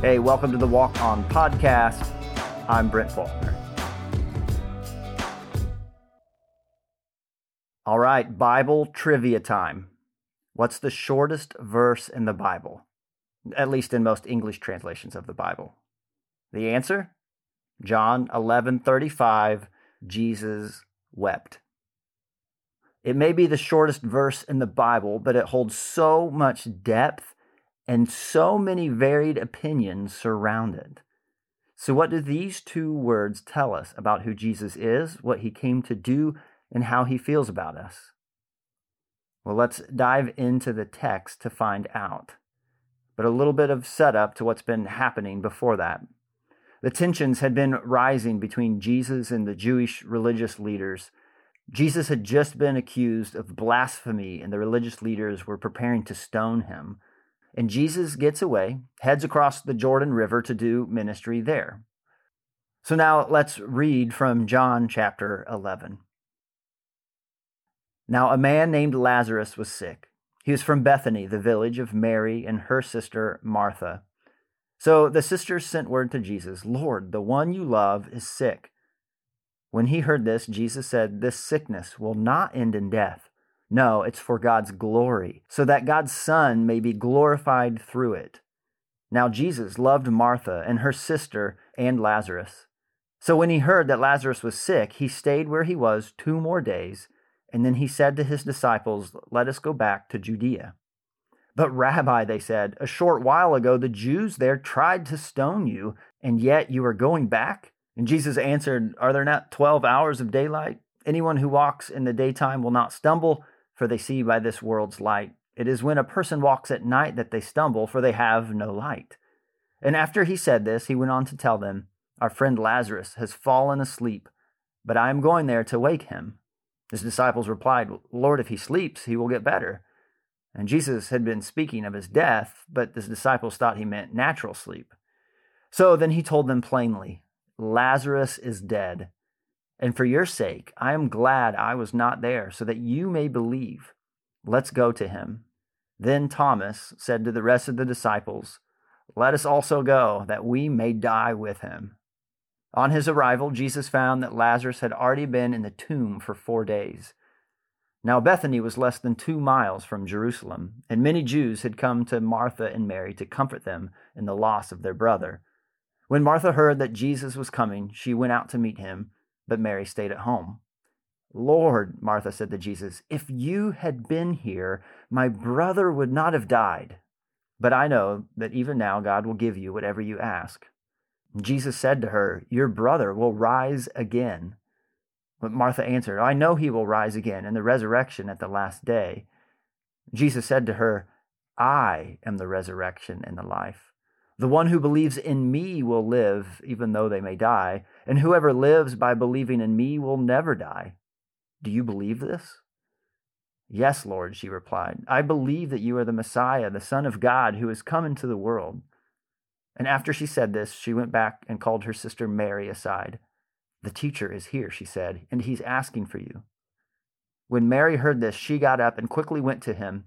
Hey, welcome to the Walk On Podcast. I'm Brent Faulkner. All right, Bible trivia time. What's the shortest verse in the Bible? At least in most English translations of the Bible. The answer? John 11:35, Jesus wept. It may be the shortest verse in the Bible, but it holds so much depth and so many varied opinions surround it. So, what do these two words tell us about who Jesus is, what he came to do, and how he feels about us? Well, let's dive into the text to find out. But a little bit of setup to what's been happening before that. The tensions had been rising between Jesus and the Jewish religious leaders. Jesus had just been accused of blasphemy, and the religious leaders were preparing to stone him. And Jesus gets away, heads across the Jordan River to do ministry there. So now let's read from John chapter 11. Now a man named Lazarus was sick. He was from Bethany, the village of Mary and her sister Martha. So the sisters sent word to Jesus Lord, the one you love is sick. When he heard this, Jesus said, This sickness will not end in death no, it's for God's glory, so that God's Son may be glorified through it. Now, Jesus loved Martha and her sister and Lazarus. So when he heard that Lazarus was sick, he stayed where he was two more days, and then he said to his disciples, Let us go back to Judea. But, Rabbi, they said, a short while ago the Jews there tried to stone you, and yet you are going back? And Jesus answered, Are there not twelve hours of daylight? Anyone who walks in the daytime will not stumble for they see by this world's light. It is when a person walks at night that they stumble, for they have no light. And after he said this, he went on to tell them, Our friend Lazarus has fallen asleep, but I am going there to wake him. His disciples replied, Lord, if he sleeps, he will get better. And Jesus had been speaking of his death, but his disciples thought he meant natural sleep. So then he told them plainly, Lazarus is dead and for your sake, I am glad I was not there, so that you may believe. Let's go to him. Then Thomas said to the rest of the disciples, Let us also go, that we may die with him. On his arrival, Jesus found that Lazarus had already been in the tomb for four days. Now, Bethany was less than two miles from Jerusalem, and many Jews had come to Martha and Mary to comfort them in the loss of their brother. When Martha heard that Jesus was coming, she went out to meet him but Mary stayed at home. Lord, Martha said to Jesus, if you had been here, my brother would not have died. But I know that even now God will give you whatever you ask. Jesus said to her, Your brother will rise again. But Martha answered, I know he will rise again in the resurrection at the last day. Jesus said to her, I am the resurrection and the life. The one who believes in me will live, even though they may die, and whoever lives by believing in me will never die. Do you believe this? Yes, Lord, she replied. I believe that you are the Messiah, the Son of God, who has come into the world. And after she said this, she went back and called her sister Mary aside. The teacher is here, she said, and he's asking for you. When Mary heard this, she got up and quickly went to him.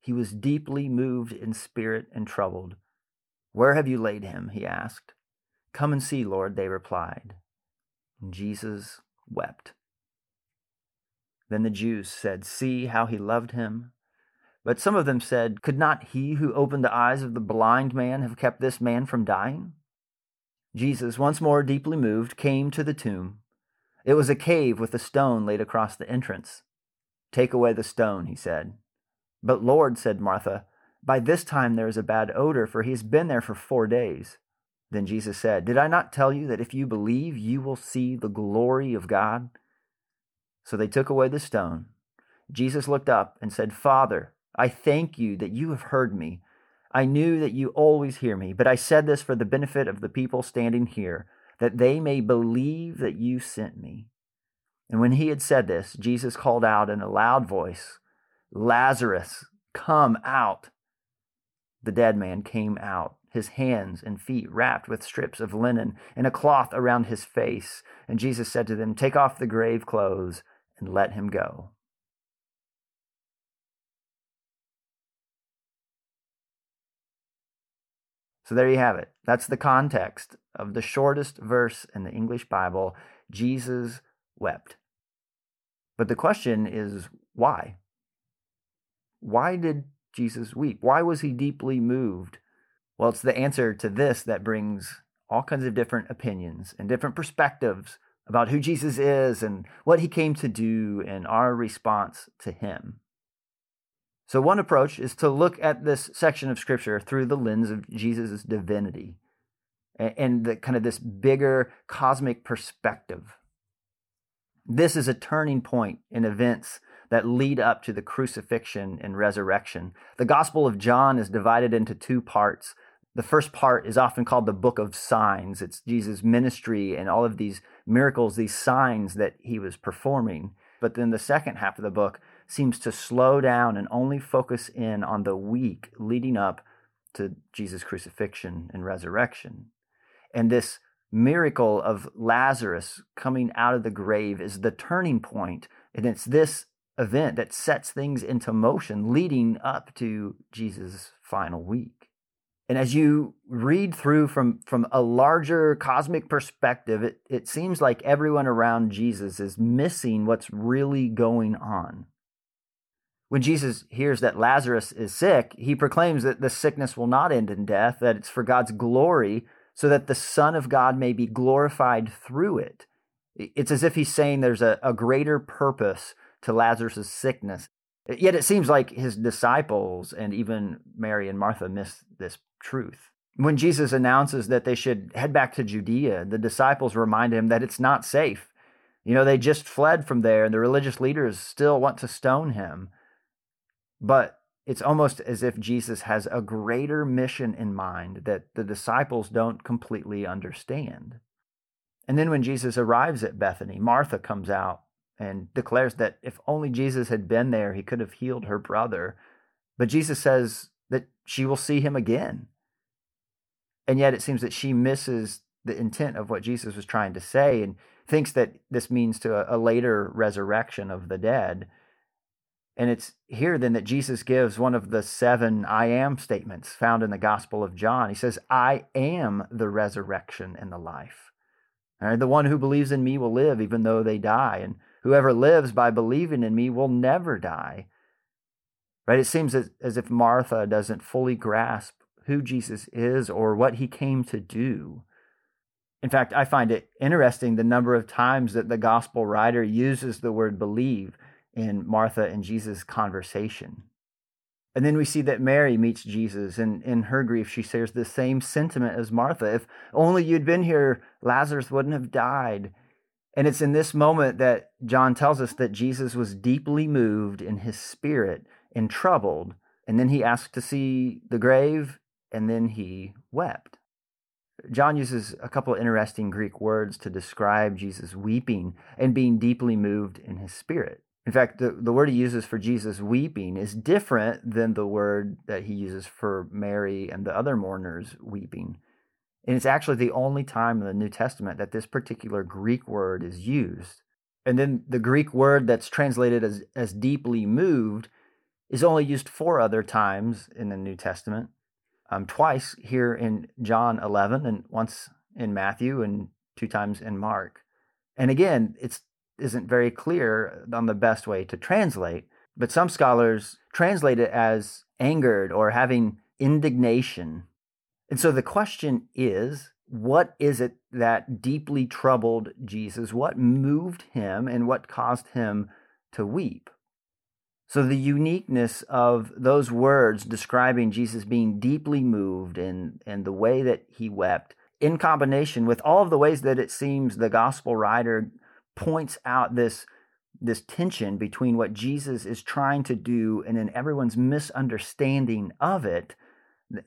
he was deeply moved in spirit and troubled. Where have you laid him? he asked. Come and see, Lord, they replied. And Jesus wept. Then the Jews said, See how he loved him. But some of them said, Could not he who opened the eyes of the blind man have kept this man from dying? Jesus, once more deeply moved, came to the tomb. It was a cave with a stone laid across the entrance. Take away the stone, he said. But Lord, said Martha, by this time there is a bad odor, for he has been there for four days. Then Jesus said, Did I not tell you that if you believe, you will see the glory of God? So they took away the stone. Jesus looked up and said, Father, I thank you that you have heard me. I knew that you always hear me, but I said this for the benefit of the people standing here, that they may believe that you sent me. And when he had said this, Jesus called out in a loud voice, Lazarus, come out. The dead man came out, his hands and feet wrapped with strips of linen and a cloth around his face. And Jesus said to them, Take off the grave clothes and let him go. So there you have it. That's the context of the shortest verse in the English Bible. Jesus wept. But the question is why? Why did Jesus weep? Why was he deeply moved? Well, it's the answer to this that brings all kinds of different opinions and different perspectives about who Jesus is and what he came to do and our response to him. So, one approach is to look at this section of Scripture through the lens of Jesus' divinity and the kind of this bigger cosmic perspective. This is a turning point in events that lead up to the crucifixion and resurrection. The Gospel of John is divided into two parts. The first part is often called the book of signs. It's Jesus' ministry and all of these miracles, these signs that he was performing. But then the second half of the book seems to slow down and only focus in on the week leading up to Jesus' crucifixion and resurrection. And this miracle of Lazarus coming out of the grave is the turning point, and it's this event that sets things into motion leading up to Jesus' final week. And as you read through from, from a larger cosmic perspective, it, it seems like everyone around Jesus is missing what's really going on. When Jesus hears that Lazarus is sick, he proclaims that the sickness will not end in death, that it's for God's glory, so that the Son of God may be glorified through it. It's as if he's saying there's a, a greater purpose to Lazarus' sickness. Yet it seems like his disciples and even Mary and Martha miss this truth. When Jesus announces that they should head back to Judea, the disciples remind him that it's not safe. You know, they just fled from there, and the religious leaders still want to stone him. But it's almost as if Jesus has a greater mission in mind that the disciples don't completely understand. And then when Jesus arrives at Bethany, Martha comes out and declares that if only Jesus had been there, he could have healed her brother. But Jesus says that she will see him again. And yet it seems that she misses the intent of what Jesus was trying to say and thinks that this means to a, a later resurrection of the dead. And it's here then that Jesus gives one of the seven I am statements found in the Gospel of John. He says, I am the resurrection and the life. The one who believes in me will live even though they die. And whoever lives by believing in me will never die. Right? It seems as, as if Martha doesn't fully grasp who Jesus is or what he came to do. In fact, I find it interesting the number of times that the gospel writer uses the word believe in Martha and Jesus' conversation. And then we see that Mary meets Jesus, and in her grief, she shares the same sentiment as Martha. If only you'd been here, Lazarus wouldn't have died. And it's in this moment that John tells us that Jesus was deeply moved in his spirit and troubled. And then he asked to see the grave, and then he wept. John uses a couple of interesting Greek words to describe Jesus weeping and being deeply moved in his spirit. In fact, the, the word he uses for Jesus weeping is different than the word that he uses for Mary and the other mourners weeping. And it's actually the only time in the New Testament that this particular Greek word is used. And then the Greek word that's translated as, as deeply moved is only used four other times in the New Testament. Um, twice here in John 11 and once in Matthew and two times in Mark. And again, it's isn't very clear on the best way to translate, but some scholars translate it as angered or having indignation. And so the question is what is it that deeply troubled Jesus? What moved him and what caused him to weep? So, the uniqueness of those words describing Jesus being deeply moved and, and the way that he wept, in combination with all of the ways that it seems the gospel writer points out this this tension between what Jesus is trying to do and then everyone's misunderstanding of it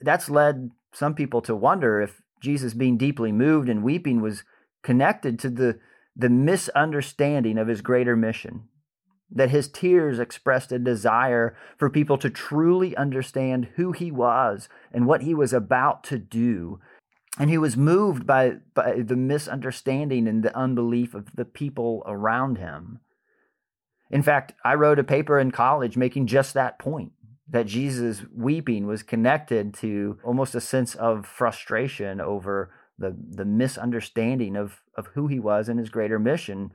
That's led some people to wonder if Jesus being deeply moved and weeping was connected to the, the misunderstanding of his greater mission. That his tears expressed a desire for people to truly understand who he was and what he was about to do. And he was moved by, by the misunderstanding and the unbelief of the people around him. In fact, I wrote a paper in college making just that point that Jesus weeping was connected to almost a sense of frustration over the the misunderstanding of of who he was and his greater mission.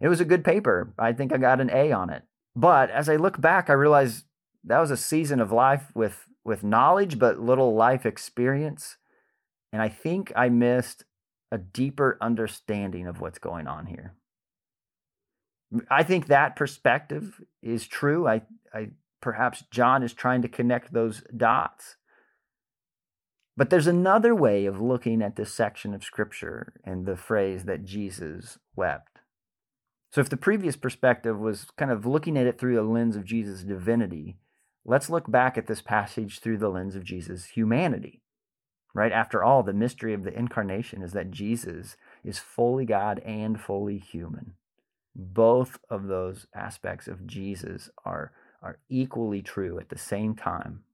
It was a good paper. I think I got an A on it. But as I look back, I realize that was a season of life with with knowledge but little life experience. And I think I missed a deeper understanding of what's going on here. I think that perspective is true. I, I perhaps John is trying to connect those dots. But there's another way of looking at this section of scripture and the phrase that Jesus wept. So, if the previous perspective was kind of looking at it through the lens of Jesus' divinity, let's look back at this passage through the lens of Jesus' humanity. Right? After all, the mystery of the incarnation is that Jesus is fully God and fully human. Both of those aspects of Jesus are are equally true at the same time.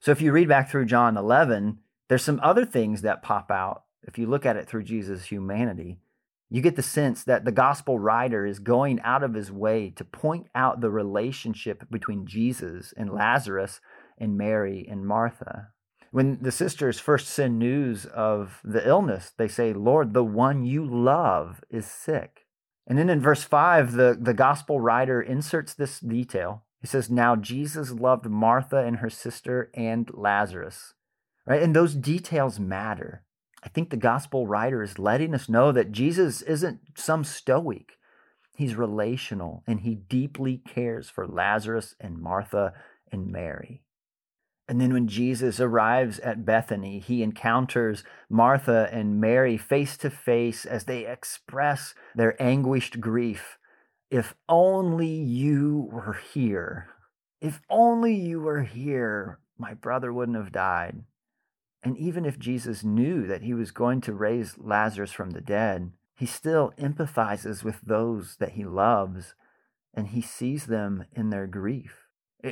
So if you read back through John 11, there's some other things that pop out. If you look at it through Jesus' humanity, you get the sense that the gospel writer is going out of his way to point out the relationship between Jesus and Lazarus and Mary and Martha. When the sisters first send news of the illness, they say, Lord, the one you love is sick. And then in verse 5, the, the gospel writer inserts this detail he says, Now Jesus loved Martha and her sister and Lazarus. Right? And those details matter. I think the gospel writer is letting us know that Jesus isn't some stoic. He's relational and he deeply cares for Lazarus and Martha and Mary. And then when Jesus arrives at Bethany, he encounters Martha and Mary face to face as they express their anguished grief if only you were here. If only you were here, my brother wouldn't have died. And even if Jesus knew that he was going to raise Lazarus from the dead, he still empathizes with those that he loves and he sees them in their grief.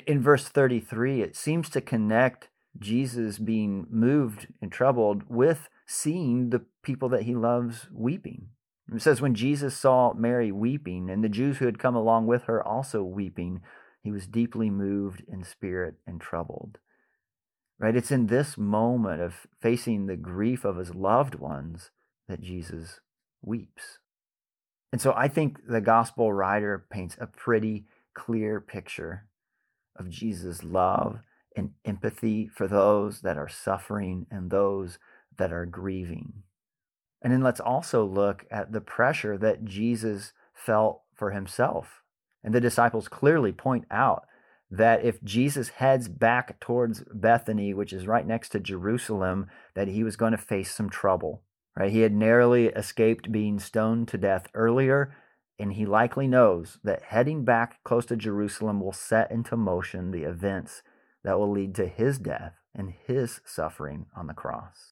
In verse 33, it seems to connect Jesus being moved and troubled with seeing the people that he loves weeping. It says, When Jesus saw Mary weeping, and the Jews who had come along with her also weeping, he was deeply moved in spirit and troubled. Right? It's in this moment of facing the grief of his loved ones that Jesus weeps. And so I think the gospel writer paints a pretty clear picture of Jesus' love and empathy for those that are suffering and those that are grieving. And then let's also look at the pressure that Jesus felt for himself. And the disciples clearly point out that if Jesus heads back towards Bethany, which is right next to Jerusalem, that he was going to face some trouble. Right? He had narrowly escaped being stoned to death earlier, and he likely knows that heading back close to Jerusalem will set into motion the events that will lead to his death and his suffering on the cross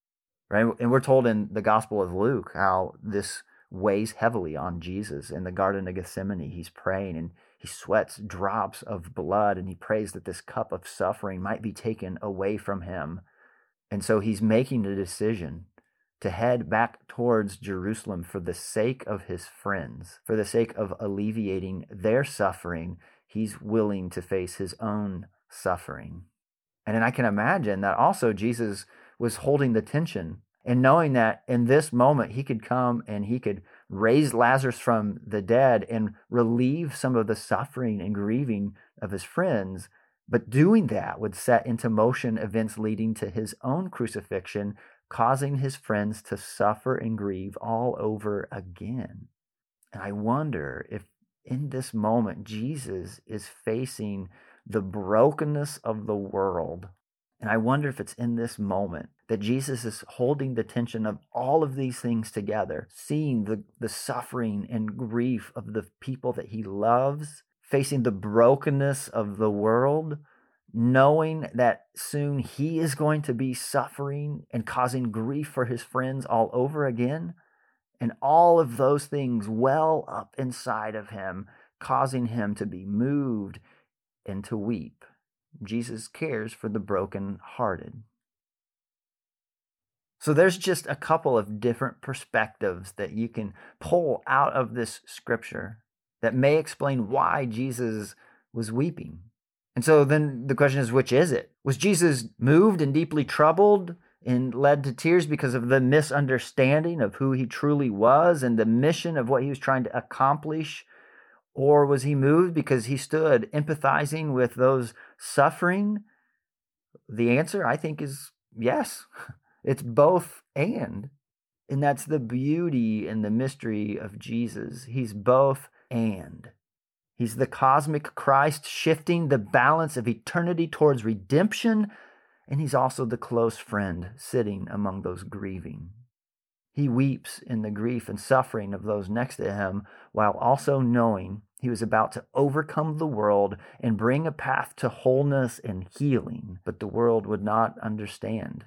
right? And we're told in the Gospel of Luke how this weighs heavily on Jesus in the Garden of Gethsemane. He's praying and he sweats drops of blood and he prays that this cup of suffering might be taken away from him. And so he's making the decision to head back towards Jerusalem for the sake of his friends, for the sake of alleviating their suffering. He's willing to face his own suffering. And then I can imagine that also Jesus was holding the tension and knowing that in this moment he could come and he could raise Lazarus from the dead and relieve some of the suffering and grieving of his friends. But doing that would set into motion events leading to his own crucifixion, causing his friends to suffer and grieve all over again. And I wonder if in this moment Jesus is facing the brokenness of the world and I wonder if it's in this moment that Jesus is holding the tension of all of these things together, seeing the, the suffering and grief of the people that he loves, facing the brokenness of the world, knowing that soon he is going to be suffering and causing grief for his friends all over again. And all of those things well up inside of him, causing him to be moved and to weep. Jesus cares for the broken-hearted. So there's just a couple of different perspectives that you can pull out of this scripture that may explain why Jesus was weeping. And so then the question is which is it? Was Jesus moved and deeply troubled and led to tears because of the misunderstanding of who he truly was and the mission of what he was trying to accomplish? Or was he moved because he stood empathizing with those suffering? The answer, I think, is yes. It's both and. And that's the beauty and the mystery of Jesus. He's both and. He's the cosmic Christ shifting the balance of eternity towards redemption, and he's also the close friend sitting among those grieving. He weeps in the grief and suffering of those next to him while also knowing he was about to overcome the world and bring a path to wholeness and healing, but the world would not understand.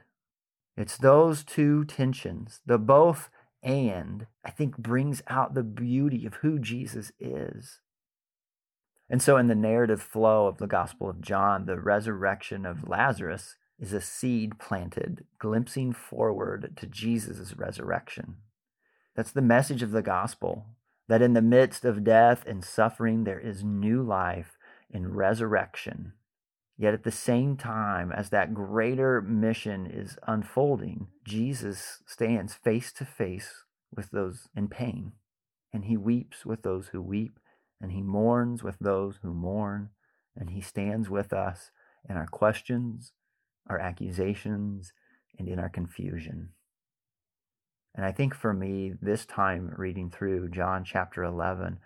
It's those two tensions, the both and, I think brings out the beauty of who Jesus is. And so, in the narrative flow of the Gospel of John, the resurrection of Lazarus is a seed planted, glimpsing forward to Jesus' resurrection. That's the message of the gospel that in the midst of death and suffering, there is new life and resurrection. Yet at the same time, as that greater mission is unfolding, Jesus stands face to face with those in pain, and he weeps with those who weep, and he mourns with those who mourn, and he stands with us in our questions, our accusations, and in our confusion. And I think for me, this time reading through John chapter 11,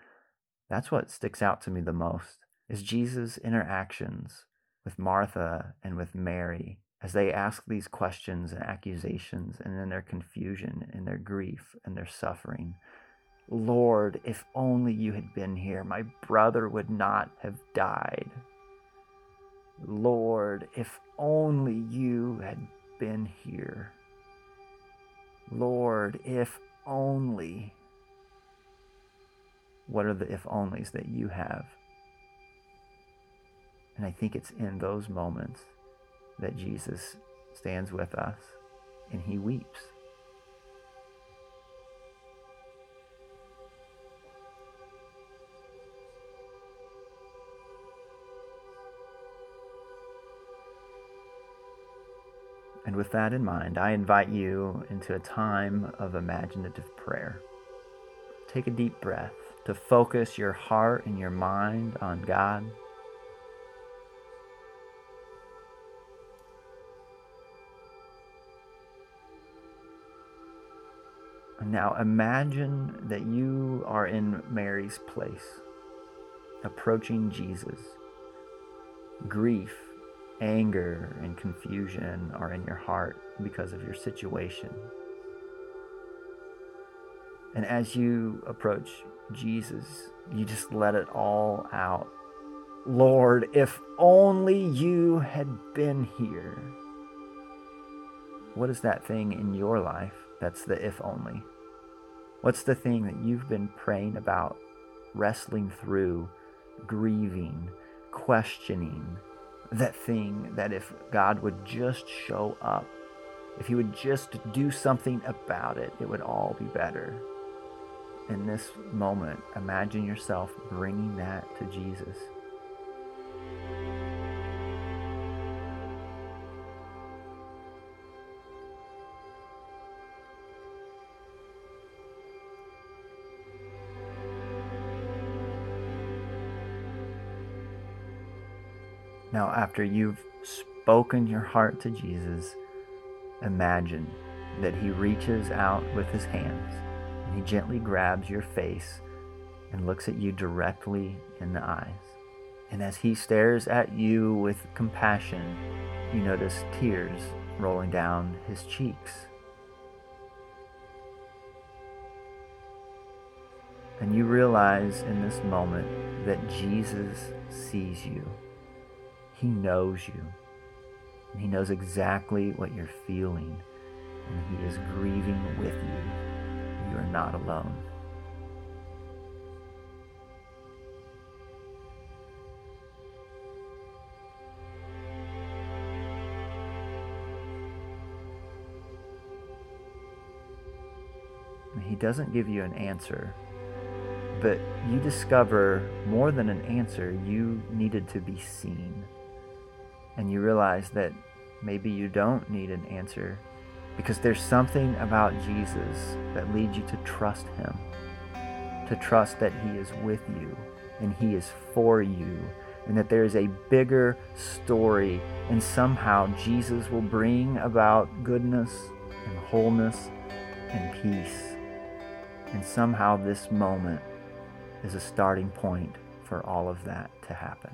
that's what sticks out to me the most is Jesus' interactions with Martha and with Mary as they ask these questions and accusations and in their confusion and their grief and their suffering. Lord, if only you had been here, my brother would not have died. Lord, if only you had been here. Lord, if only. What are the if onlys that you have? And I think it's in those moments that Jesus stands with us and he weeps. And with that in mind, I invite you into a time of imaginative prayer. Take a deep breath to focus your heart and your mind on God Now imagine that you are in Mary's place, approaching Jesus. Grief, anger, and confusion are in your heart because of your situation. And as you approach Jesus, you just let it all out. Lord, if only you had been here. What is that thing in your life that's the if only? What's the thing that you've been praying about, wrestling through, grieving, questioning? That thing that if God would just show up, if He would just do something about it, it would all be better. In this moment, imagine yourself bringing that to Jesus. After you've spoken your heart to Jesus, imagine that He reaches out with His hands and He gently grabs your face and looks at you directly in the eyes. And as He stares at you with compassion, you notice tears rolling down His cheeks. And you realize in this moment that Jesus sees you. He knows you. And He knows exactly what you're feeling. And He is grieving with you. You are not alone. He doesn't give you an answer, but you discover more than an answer, you needed to be seen. And you realize that maybe you don't need an answer because there's something about Jesus that leads you to trust Him, to trust that He is with you and He is for you, and that there is a bigger story, and somehow Jesus will bring about goodness and wholeness and peace. And somehow this moment is a starting point for all of that to happen.